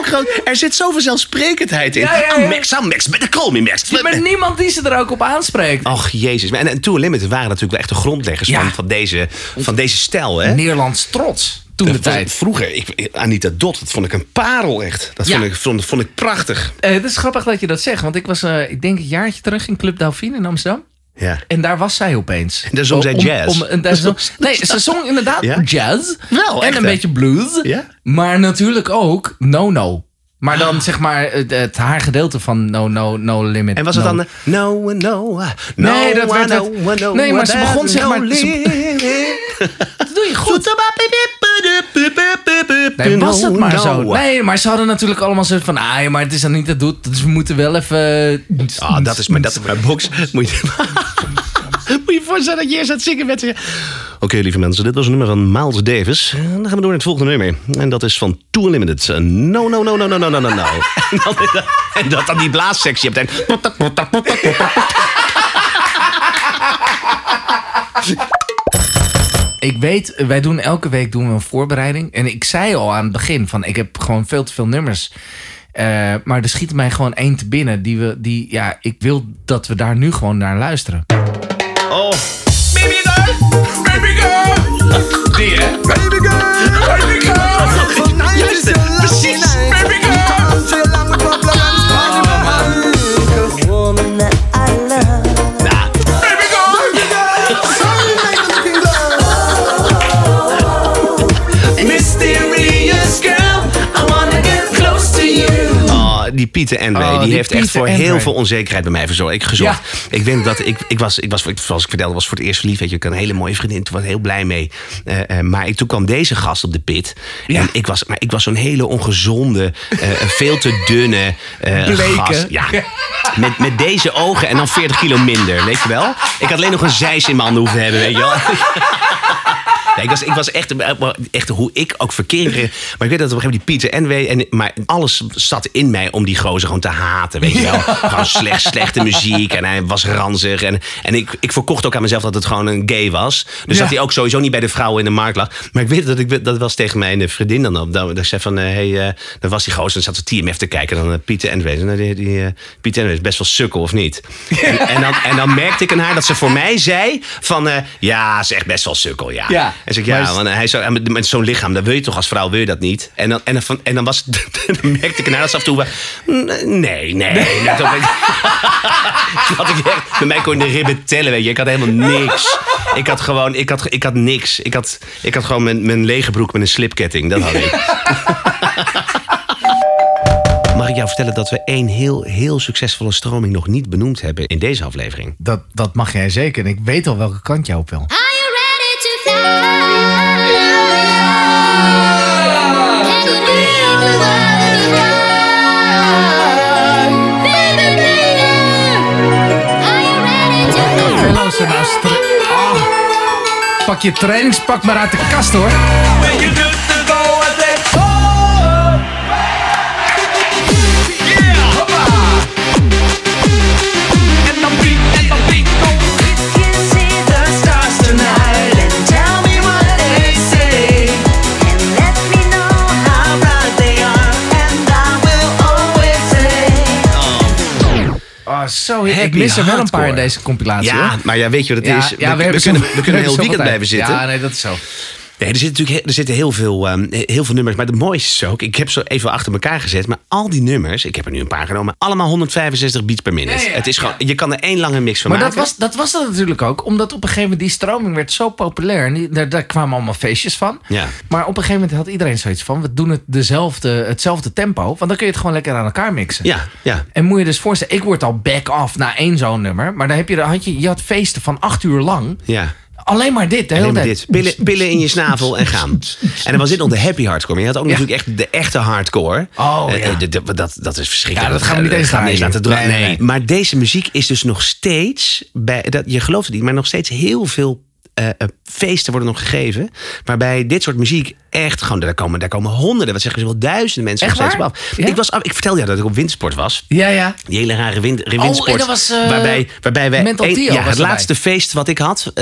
gewoon, er zit zoveel zelfsprekendheid in. Ja, ja, ja. Max, I'm Max, better call me Max. Maar niemand die ze er ook op aanspreekt. Och, jezus. En, en Too Unlimited waren natuurlijk wel echt de grondleggers van, van, deze, van deze stijl, hè? Nederlands trots. Toen de tijd. Vroeger, ik, Anita Dot, dat vond ik een parel echt. Dat Ja. vond, ik, vond, vond ik prachtig. Eh, het is grappig dat je dat zegt, want ik was, eh, ik denk een jaartje terug in Club Dauphine in Amsterdam. Ja. En daar was zij opeens. En daar zong zij jazz. om- en daar zong- nee, ze zong inderdaad Ja? jazz. Wel, en echt, een hè? beetje blues. Ja? Maar natuurlijk ook No No. Maar dan zeg maar het, het haar gedeelde van No No No Limit. En was het no. dan... eh, No, no, no, Nee, dat werd het- no, nee, maar ze begon, zeg maar, ze-. Dat doe je goed. Nee, was het maar zo. Nee, maar ze hadden natuurlijk allemaal zo van... Ah, maar het is dan niet dat doet. Dus we moeten wel even... Ah, dat is maar dat is box. Moet je, moet je voorstellen dat je eerst aan het zingen bent. Oké, lieve mensen, dit was een nummer van Miles Davis. En dan gaan we door naar het volgende nummer. En dat is van Too Unlimited. Eh, No, no, no, no, no, no, no, no, no. En dat, en dat dan die blaassectie hebt. En... Ik weet, wij doen elke week doen we een voorbereiding. En ik zei al aan het begin van ik heb gewoon veel te veel nummers. Eh, maar er schiet mij gewoon één te binnen. Die we, die, ja, ik wil dat we daar nu gewoon naar luisteren. Oh. Baby girl, baby girl. Die, hè? Baby girl, baby girl. Die Pieter Enwee, Oh, die, die heeft echt voor Enwee. heel veel onzekerheid bij mij verzorgd. Ik gezocht. Ik weet dat ik, ik was, ik was, zoals ik vertelde, was voor het eerst verliefd. Weet je, ik had een hele mooie vriendin. Toen was ik heel blij mee. Eh, eh, maar ik, toen kwam deze gast op de pit. En ik was, maar ik was zo'n hele ongezonde, eh, veel te dunne gast. Ja. Met, met deze ogen en dan 40 kilo minder, weet je wel? Ik had alleen nog een zeis in mijn handen hoeven hebben, weet je wel? Nee, ik was, ik was echt, echt hoe ik ook verkeerde. Maar ik weet dat op een gegeven moment die Pieter weet. En, maar alles zat in mij om die gozer gewoon te haten, weet je wel. gewoon slecht, slechte muziek. En hij was ranzig. En, en ik, ik verkocht ook aan mezelf dat het gewoon een gay was. Dus dat hij ook sowieso niet bij de vrouwen in de markt lag. Maar ik weet dat ik dat was tegen mijn vriendin dan op. Dat, ik zei van, hé, hey, eh, dan was die gozer. En dan zat de TMF te kijken. En dan eh, Pieter en weet. Nou, die, die, eh, Pieter en is best wel sukkel, of niet? En, en, dan, en dan merkte ik aan haar dat ze voor mij zei van... eh, ja, ze is echt best wel sukkel, ja. Ja. En zeg ik, ja, want hij zo, met, met zo'n lichaam, dat wil je toch als vrouw, wil je dat niet? En dan, en dan, van, en dan, was, dan merkte ik ze af en toe... Nee, nee, nee. Dat had ik echt, bij mij kon je de ribben tellen, weet je. Ik had helemaal niks. Ik had gewoon, ik had, ik had niks. Ik had, ik had gewoon mijn, mijn lege broek met een slipketting. Dat had ik. Mag ik jou vertellen dat we één heel, heel succesvolle stroming nog niet benoemd hebben in deze aflevering? Dat, dat mag jij zeker. En ik weet al welke kant jij op wil. Pak je trainingspak maar uit de kast hoor. Zo, ik mis er wel een paar in deze compilatie Ja, hoor. maar ja, weet je wat het Ja, is? ja, we, we we hebben kunnen, we kunnen een heel weekend blijven zitten. Ja, nee, dat is zo. Nee, er zitten natuurlijk er zitten heel veel, ehm, heel veel nummers. Maar de mooiste is ook, ik heb ze even achter elkaar gezet. Maar al die nummers, ik heb er nu een paar genomen, allemaal 165 beats per minute. Ja, ja, het is gewoon, je kan er één lange mix van Maar dat maken. was, dat was dat natuurlijk ook. Omdat op een gegeven moment die stroming werd zo populair. En die, daar, daar kwamen allemaal feestjes van. Ja. Maar op een gegeven moment had iedereen zoiets van... we doen het dezelfde, hetzelfde tempo. Want dan kun je het gewoon lekker aan elkaar mixen. Ja, ja. En moet je dus voorstellen, ik word al back-off na één zo'n nummer. Maar dan heb je, dan had je, je had feesten van acht uur lang. Ja. Alleen maar dit, de hele Alleen maar tijd. dit. Pillen, pillen in je snavel en gaan. En dan was dit nog de happy hardcore. Maar je had ook Ja. natuurlijk echt de echte hardcore. Oh, Eh, ja. eh, dat, dat is verschrikkelijk. Ja, dat gaan we niet eens gaan niet eens draaien. laten draaien. Nee, Nee, nee, Maar deze muziek is dus nog steeds... Bij, dat, je gelooft het niet, maar nog steeds heel veel... eh, eh, feesten worden nog gegeven. Waarbij dit soort muziek echt gewoon. Daar komen, daar komen honderden, wat zeggen ze wel, duizenden mensen Echt nog steeds af. Ja? Ik, was, ik vertelde jou dat ik op windsport was. Ja, ja. Die hele rare wind, Oh, windsport. en dat was, eh, waarbij, waarbij wij. Mental een- Tio ja, het laatste feest wat ik had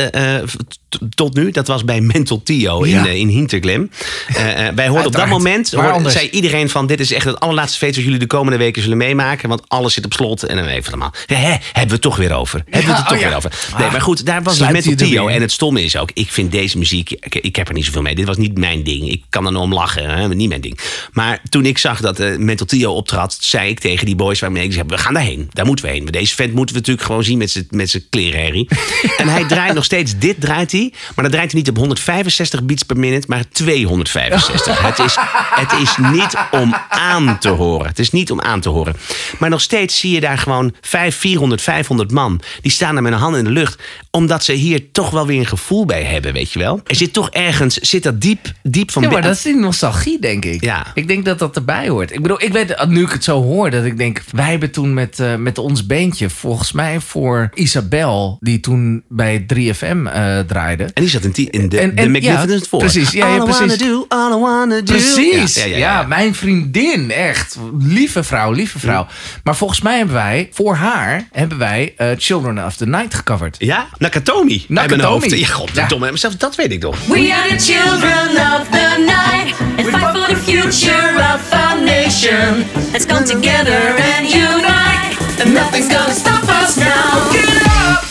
tot nu, dat was bij Mental Tio in, Ja. eh, in Hinterglemm. Eh, wij hoorden op dat moment, Waar hoorde, anders? zei iedereen van dit is echt het allerlaatste feest wat jullie de komende weken zullen meemaken. Want alles zit op slot. En dan even allemaal. Hè, hebben we het toch weer over? hebben we het er oh toch ja. weer over? Nee, maar goed, daar was dus Mental Tio. En het stomme is ook, ik vind deze muziek, ik, ik heb er niet zoveel mee. Dit was niet mijn ding. Ik kan er nog om lachen, hè, niet mijn ding. Maar toen ik zag dat eh Mental Tio optrad, zei ik tegen die boys waarmee ik zei, we gaan daarheen. Daar moeten we heen. Maar deze vent moeten we natuurlijk gewoon zien met zijn met zijn klerenherrie. en hij draait nog steeds, dit draait hij. Maar dan draait hij niet op 165 beats per minute, maar 265. het, is, het is niet om aan te horen. Het is niet om aan te horen. Maar nog steeds zie je daar gewoon 5, 400, 500 man. Die staan daar met een hand in de lucht omdat ze hier toch wel weer een gevoel bij hebben, weet je wel. Er zit toch ergens, zit dat diep, diep van Ja, maar dat is die nostalgie, denk ik. Ja. Ik denk dat dat erbij hoort. Ik bedoel, ik weet, nu ik het zo hoor, dat ik denk... Wij hebben toen met, eh, met ons beentje, volgens mij voor Isabel... die toen bij 3FM eh, draaide. En die zat in, die, in de, En- de en- Magnificent ja, Four. precies, ja, ja, All I wanna precies. do, all I wanna do. Precies. Ja, Ja, ja, ja, ja. mijn vriendin, echt. Lieve vrouw, lieve vrouw. Maar volgens mij hebben wij, voor haar, hebben wij eh, Children of the Night gecoverd. Ja, Nakatomi. Mijn Nakatomi. hoofd. Ja, godverdomme. Maar zelfs dat weet ik toch. We are the children of the night and fight for the future of our nation. Let's come together and unite, and nothing's gonna stop us now. Get up!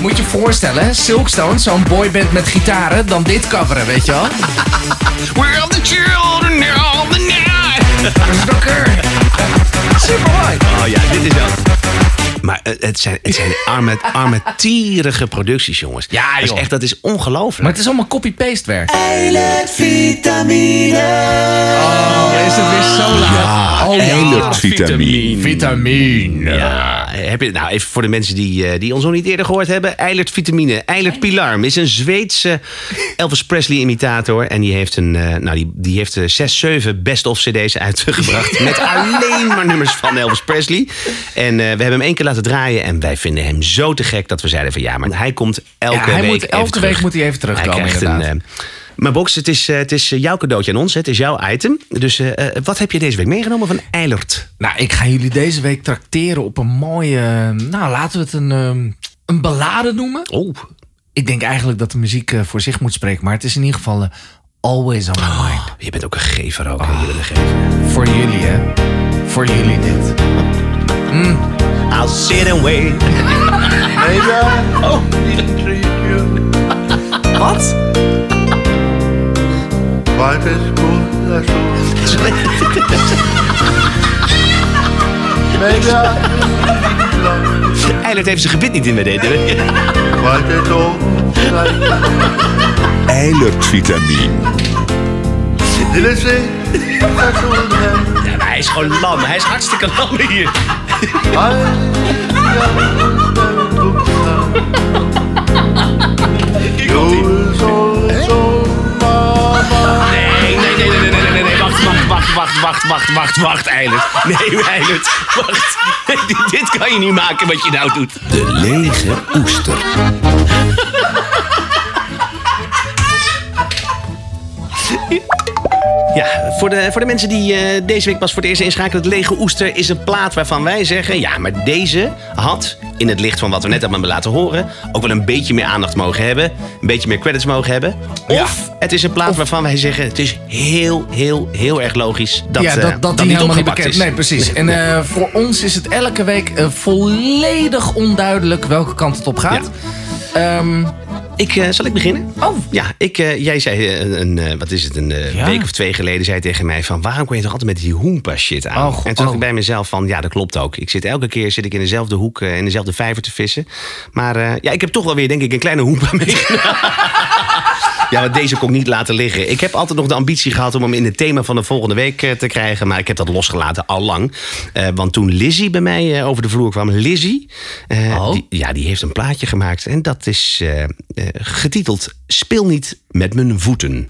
Moet je je voorstellen, hè? Silkstone, zo'n boyband met gitaren, dan dit coveren, weet je wel? We're the children of the night. Super mooi. Oh ja, dit is wel... Maar het zijn, het zijn arme, armetierige producties, jongens. Ja, dat is joh. echt, dat is ongelooflijk. Maar het is allemaal copy-paste werk. Eilet vitamine. Oh, is het weer zo laat? oh, Eilertvitamine. Vitamine. Ja, heb je, nou even voor de mensen die, eh, die ons nog niet eerder gehoord hebben. Eilert Vitamine. Eilert Pilarm is een Zweedse Elvis Presley imitator. En die heeft, een, eh, nou, die, die heeft eh, zes, zeven best-of cd's uitgebracht. met alleen maar nummers van Elvis Presley. En eh, we hebben hem één keer laten draaien. En wij vinden hem zo te gek dat we zeiden van ja, maar hij komt elke Ja, hij week moet, elke terug. week moet hij even Hij terugkomen, krijgt inderdaad. een... maar Box, het is, eh, het is eh, jouw cadeautje aan ons. Het is jouw item. Dus eh, wat heb je deze week meegenomen van Eilert? Nou, ik ga jullie deze week trakteren op een mooie... Nou, laten we het een, ehm, een ballade noemen. Oh, Ik denk eigenlijk dat de muziek voor zich moet spreken. Maar het is in ieder geval Always on my mind. je bent ook een gever ook. hè. Je bent een gever. Voor jullie, hè. Voor jullie dit. I'll sit and wait. Wat? Eilert heeft zijn gebit niet in met dit. hè? Eilertvitamine. Ja, maar hij is gewoon lam. Hij is hartstikke lam hier. Hier wacht, wacht, wacht, wacht, Eilert. Nee, Eilert, wacht. Dit, dit kan je niet maken wat je nou doet. De lege oester. Ja, voor de, voor de mensen die eh, deze week pas voor het eerst inschakelen... het Lege Oester is een plaat waarvan wij zeggen... ja, maar deze had, in het licht van wat we net hebben laten horen... ook wel een beetje meer aandacht mogen hebben. Een beetje meer credits mogen hebben. Of het is een plaat waarvan wij zeggen... het is heel, heel, heel erg logisch dat, ja, eh, dat, dat, die niet helemaal niet bekend is. Nee, precies. En eh, voor ons is het elke week eh, volledig onduidelijk welke kant het op gaat. Ehm, Ik, eh, zal ik beginnen? Oh. Ja, ik, eh, jij zei eh, een, wat is het, een Ja. week of twee geleden zei tegen mij van... waarom kom je toch altijd met die hoempa shit aan? Oh, en toen dacht oh. ik bij mezelf van, ja, dat klopt ook. Ik zit elke keer zit ik in dezelfde hoek, in dezelfde vijver te vissen. Maar ja, ik heb toch wel weer, denk ik, een kleine hoempa meegenomen. Ja, maar deze kon ik niet laten liggen. Ik heb altijd nog de ambitie gehad om hem in het thema van de volgende week eh, te krijgen. Maar ik heb dat losgelaten al lang. Eh, want toen Lizzie bij mij eh, over de vloer kwam. Lizzie, eh, Oh. die, ja, die heeft een plaatje gemaakt. En dat is eh, eh, getiteld Speel niet met mijn voeten.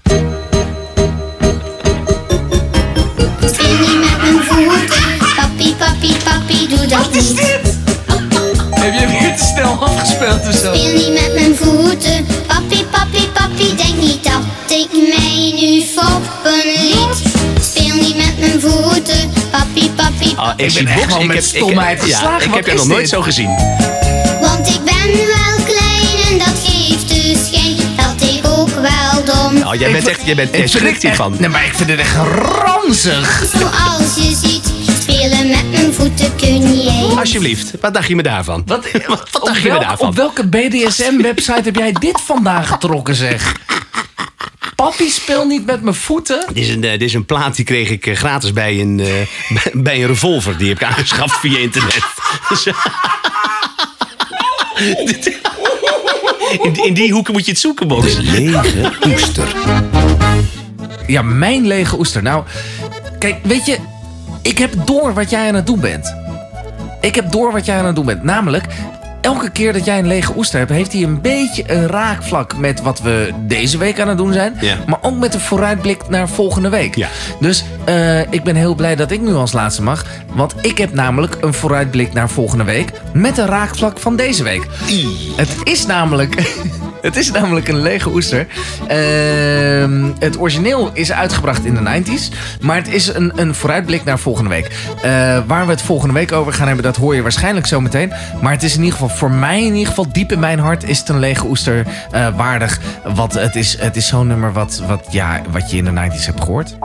Speel niet met mijn voeten. Papi, papi, papi, doe dat niet. heb je weer te snel afgespeeld of zo? Speel niet met mijn voeten. Ah, Ik ben echt gewoon met stomheid ik, ja, ik heb je nog nooit dit? zo gezien. want ik ben wel klein en dat geeft dus geen dat ik ook wel dom. Oh, jij bent echt, jij bent, jij schrikt hiervan. Nee, maar ik vind het echt ranzig. Zoals je ziet, spelen met mijn voeten kun jij. Alsjeblieft, wat dacht je me daarvan? Wat, wat, dacht je me daarvan? op welke BDSM-website heb jij dit vandaan getrokken, zeg? Papi, speel niet met mijn voeten. Dit is, een, eh, dit is een plaat die kreeg ik eh, gratis bij een, eh, bij- een revolver. Die heb ik aangeschaft via internet. Dus, in, in die hoeken moet je het zoeken, Box. De lege oester. Ja, mijn lege oester. Nou, kijk, weet je, ik heb door wat jij aan het doen bent. Ik heb door wat jij aan het doen bent. Namelijk, elke keer dat jij een lege oester hebt, heeft hij een beetje een raakvlak met wat we deze week aan het doen zijn. Ja. Maar ook met een vooruitblik naar volgende week. Ja. Dus eh, ik ben heel blij dat ik nu als laatste mag. Want ik heb namelijk een vooruitblik naar volgende week met een raakvlak van deze week. Het is namelijk. Het is namelijk een lege oester. Ehm, het origineel is uitgebracht in de 90s. Maar het is een, een vooruitblik naar volgende week. Eh, waar we het volgende week over gaan hebben, dat hoor je waarschijnlijk zo meteen. Maar het is in ieder geval, voor mij in ieder geval, diep in mijn hart, is het een lege oester eh, waardig. Want het is, het is zo'n nummer wat, wat, ja, wat je in de 90s hebt gehoord.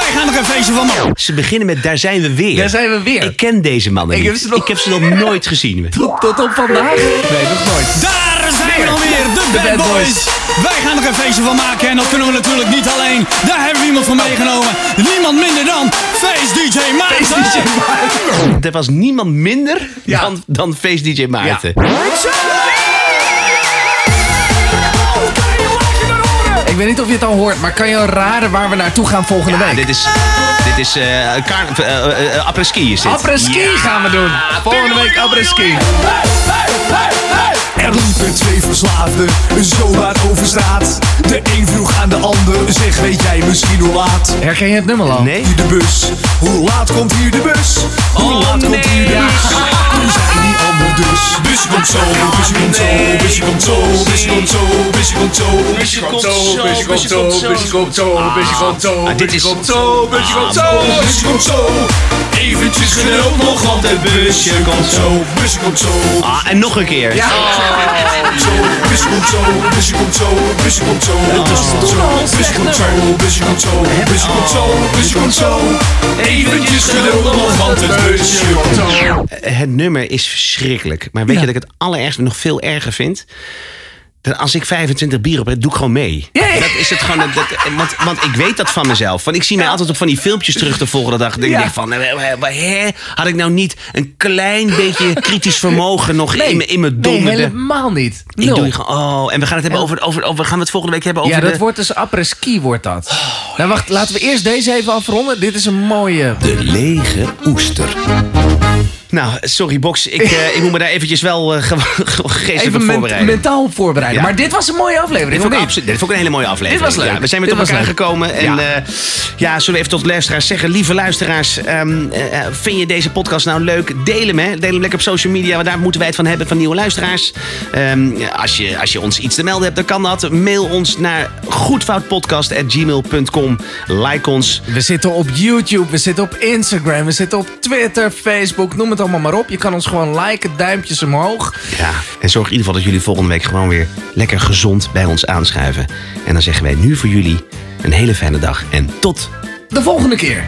Wij gaan er een feestje van maken. Ze beginnen met Daar zijn we weer. Daar zijn we weer. Ik ken deze mannen Ik niet. heb ze nog- ik heb ze nog nooit gezien. Tot, tot op vandaag? Nee, nog nooit. Daar zijn we dan weer, de Bad, Bad Boys. Wij gaan er een feestje van maken en dat kunnen we natuurlijk niet alleen. Daar hebben we iemand voor meegenomen. Niemand minder dan Face DJ Maarten. Er was niemand minder Ja. dan, dan Face DJ Maarten. Ik weet niet of je het al hoort, maar kan je raden waar we naartoe gaan volgende Ja, week? dit is, dit is eh eh, eh, eh, après-ski is dit. Après-ski Ja. gaan we doen. Volgende week après-ski. Er liepen twee verslaafden, zo hard over straat. De een vroeg aan de ander, zeg weet jij misschien hoe laat? Herken je het nummer al? Nee? Hier de bus, hoe laat komt hier de bus? Hoe Oh, laat komt hier de bus? Toen zei die ander dus, busje komt zo, busje komt zo, busje komt zo, busje komt zo, busje komt zo. Busje komt zo, busje komt zo, busje komt zo, busje komt zo, Ah, dit is zo, busje komt zo, busje komt zo. Eventjes geduld nog, want het busje komt zo, busje komt zo. Ah, en nog een keer. Zo, busje komt zo, busje komt zo, busje komt zo. Busje komt zo, busje komt zo, busje komt zo, busje komt zo, busje komt zo. Eventjes geduld nog, want het busje komt zo. Het nummer is verschrikkelijk. Maar weet je dat ik het allerergste nog veel erger vind? Dat als ik 25 bier op heb, doe ik gewoon mee. Ja, ja. Dat is het gewoon. Dat, want, want ik weet dat van mezelf. Want ik zie mij altijd op van die filmpjes terug de volgende dag. Denk ik van, eh, eh, hè, had ik nou niet een klein beetje kritisch vermogen nog in, me- in mijn nee, domme... helemaal niet. ik doe gewoon, oh, en we gaan het hebben over, over, over, gaan we het volgende week hebben over Ja, dat de, wordt dus après-ski wordt dat. nou wacht, laten we eerst deze even afronden. Dit is een mooie... De lege oester. Nou, sorry Box, ik, eh, ik moet me daar eventjes wel eh, ge- geestelijk Even op voorbereiden. mentaal voorbereiden. Ja. Maar dit was een mooie aflevering, Dit vond, ik absoluut, dit vond ik een hele mooie aflevering. Dit was leuk. Ja, we zijn weer tot elkaar leuk. gekomen. En Ja. ja. ja, zullen we even tot luisteraars zeggen. Lieve luisteraars, ehm, eh, eh, vind je deze podcast nou leuk? Deel hem, hè. Deel hem lekker op social media. Want daar moeten wij het van hebben, van nieuwe luisteraars. Ehm, als, je, als je ons iets te melden hebt, dan kan dat. Mail ons naar goedfoutpodcast.gmail.com. Like ons. We zitten op YouTube, we zitten op Instagram, we zitten op Twitter, Facebook, noem het allemaal maar op. Je kan ons gewoon liken, duimpjes omhoog. Ja, en zorg in ieder geval dat jullie volgende week gewoon weer lekker gezond bij ons aanschuiven. En dan zeggen wij nu voor jullie een hele fijne dag. En tot De volgende keer.